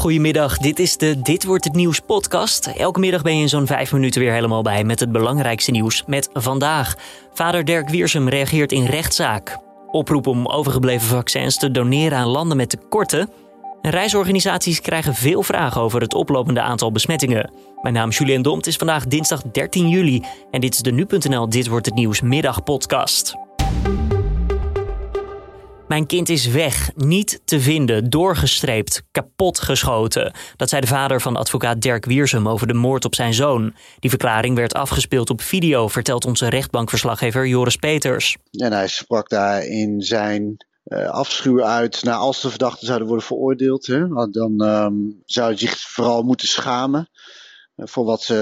goedemiddag. Dit is de Dit wordt het nieuws podcast. Elke middag ben je in zo'n vijf minuten weer helemaal bij met het belangrijkste nieuws met vandaag. Vader Dirk Wiersum reageert in rechtszaak. Oproep om overgebleven vaccins te doneren aan landen met tekorten. En reisorganisaties krijgen veel vragen over het oplopende aantal besmettingen. Mijn naam is Julien Dom. Het is vandaag dinsdag 13 juli en dit is de nu.nl Dit wordt het nieuws middagpodcast. Mijn kind is weg, niet te vinden, doorgestreept, kapotgeschoten. Dat zei de vader van advocaat Dirk Wiersum over de moord op zijn zoon. Die verklaring werd afgespeeld op video, vertelt onze rechtbankverslaggever Joris Peters. En hij sprak daar in zijn uh, afschuw uit. Nou, als de verdachten zouden worden veroordeeld, hè, dan um, zou hij zich vooral moeten schamen. Uh, voor wat ze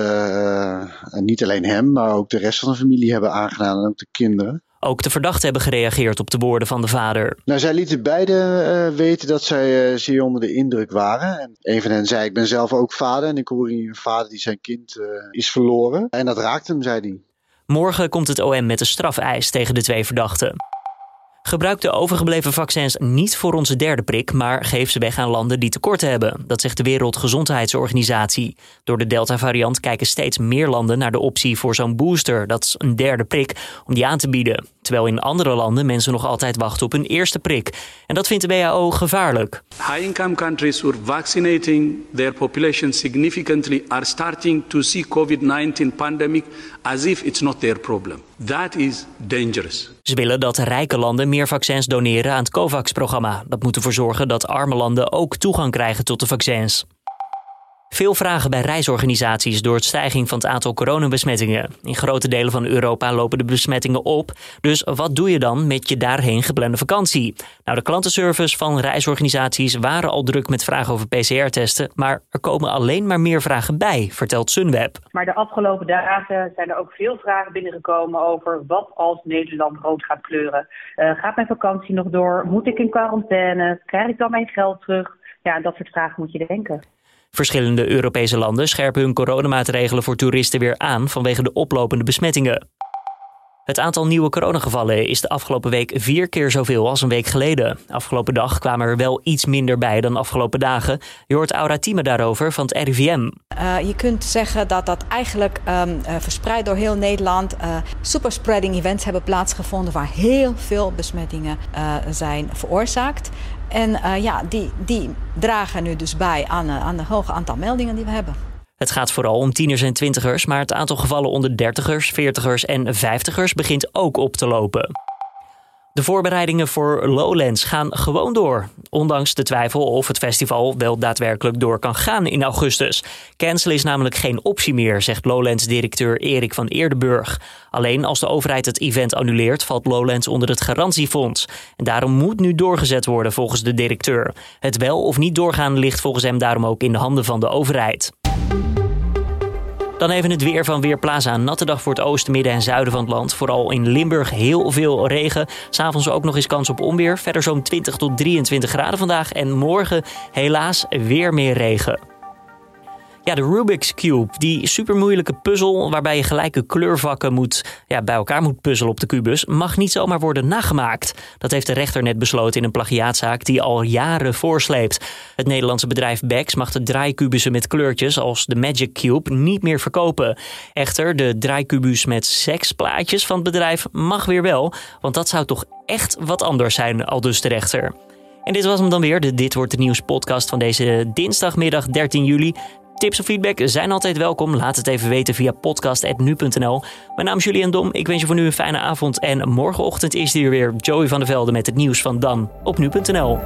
uh, niet alleen hem, maar ook de rest van de familie hebben aangedaan en ook de kinderen. Ook de verdachten hebben gereageerd op de woorden van de vader. Nou, zij lieten beide uh, weten dat zij uh, zeer onder de indruk waren. En een van hen zei: Ik ben zelf ook vader en ik hoor hier een vader die zijn kind uh, is verloren. En dat raakt hem, zei hij. Morgen komt het OM met een strafeis tegen de twee verdachten. Gebruik de overgebleven vaccins niet voor onze derde prik, maar geef ze weg aan landen die tekorten hebben. Dat zegt de Wereldgezondheidsorganisatie. Door de Delta-variant kijken steeds meer landen naar de optie voor zo'n booster, dat is een derde prik, om die aan te bieden. Terwijl in andere landen mensen nog altijd wachten op hun eerste prik. En dat vindt de WHO gevaarlijk. High-income countries who are vaccinating their population significantly are starting to see COVID-19 pandemic as if it's not their problem. That is dangerous. Ze willen dat rijke landen meer vaccins doneren aan het COVAX-programma. Dat moet ervoor zorgen dat arme landen ook toegang krijgen tot de vaccins. Veel vragen bij reisorganisaties door het stijging van het aantal coronabesmettingen. In grote delen van Europa lopen de besmettingen op. Dus wat doe je dan met je daarheen geplande vakantie? Nou, de klantenservice van reisorganisaties waren al druk met vragen over PCR-testen. Maar er komen alleen maar meer vragen bij, vertelt Sunweb. Maar de afgelopen dagen zijn er ook veel vragen binnengekomen over wat als Nederland rood gaat kleuren. Uh, gaat mijn vakantie nog door? Moet ik in quarantaine? Krijg ik dan mijn geld terug? Ja, dat soort vragen moet je denken. Verschillende Europese landen scherpen hun coronamaatregelen voor toeristen weer aan vanwege de oplopende besmettingen. Het aantal nieuwe coronagevallen is de afgelopen week vier keer zoveel als een week geleden. Afgelopen dag kwamen er wel iets minder bij dan afgelopen dagen. Je hoort Aura Thieme daarover van het RIVM. Uh, je kunt zeggen dat dat eigenlijk um, uh, verspreid door heel Nederland uh, superspreading events hebben plaatsgevonden waar heel veel besmettingen zijn veroorzaakt. En ja, die, die dragen nu dus bij aan, aan het hoge aantal meldingen die we hebben. Het gaat vooral om tieners en twintigers, maar het aantal gevallen onder dertigers, veertigers en vijftigers begint ook op te lopen. De voorbereidingen voor Lowlands gaan gewoon door. Ondanks de twijfel of het festival wel daadwerkelijk door kan gaan in augustus. Cancelen is namelijk geen optie meer, zegt Lowlands-directeur Erik van Eerdenburg. Alleen als de overheid het event annuleert, valt Lowlands onder het garantiefonds. En daarom moet nu doorgezet worden volgens de directeur. Het wel of niet doorgaan ligt volgens hem daarom ook in de handen van de overheid. Dan even het weer van Weerplaza. Een natte dag voor het oosten, midden en zuiden van het land. Vooral in Limburg heel veel regen. S'avonds ook nog eens kans op onweer. Verder zo'n 20 tot 23 graden vandaag. En morgen helaas weer meer regen. Ja, de Rubik's Cube, die super moeilijke puzzel waarbij je gelijke kleurvakken moet, ja, bij elkaar moet puzzelen op de kubus, mag niet zomaar worden nagemaakt. Dat heeft de rechter net besloten in een plagiaatzaak die al jaren voorsleept. Het Nederlandse bedrijf Bex mag de draaikubussen met kleurtjes als de Magic Cube niet meer verkopen. Echter, de draaikubus met seksplaatjes van het bedrijf mag weer wel, want dat zou toch echt wat anders zijn, al dus de rechter. En dit was hem dan weer, de Dit Wordt Het Nieuws podcast van deze dinsdagmiddag 13 juli. Tips of feedback zijn altijd welkom. Laat het even weten via podcast.nu.nl. Mijn naam is Julian Dom. Ik wens je voor nu een fijne avond. En morgenochtend is hier weer Joey van der Velde met het nieuws van Dan op nu.nl.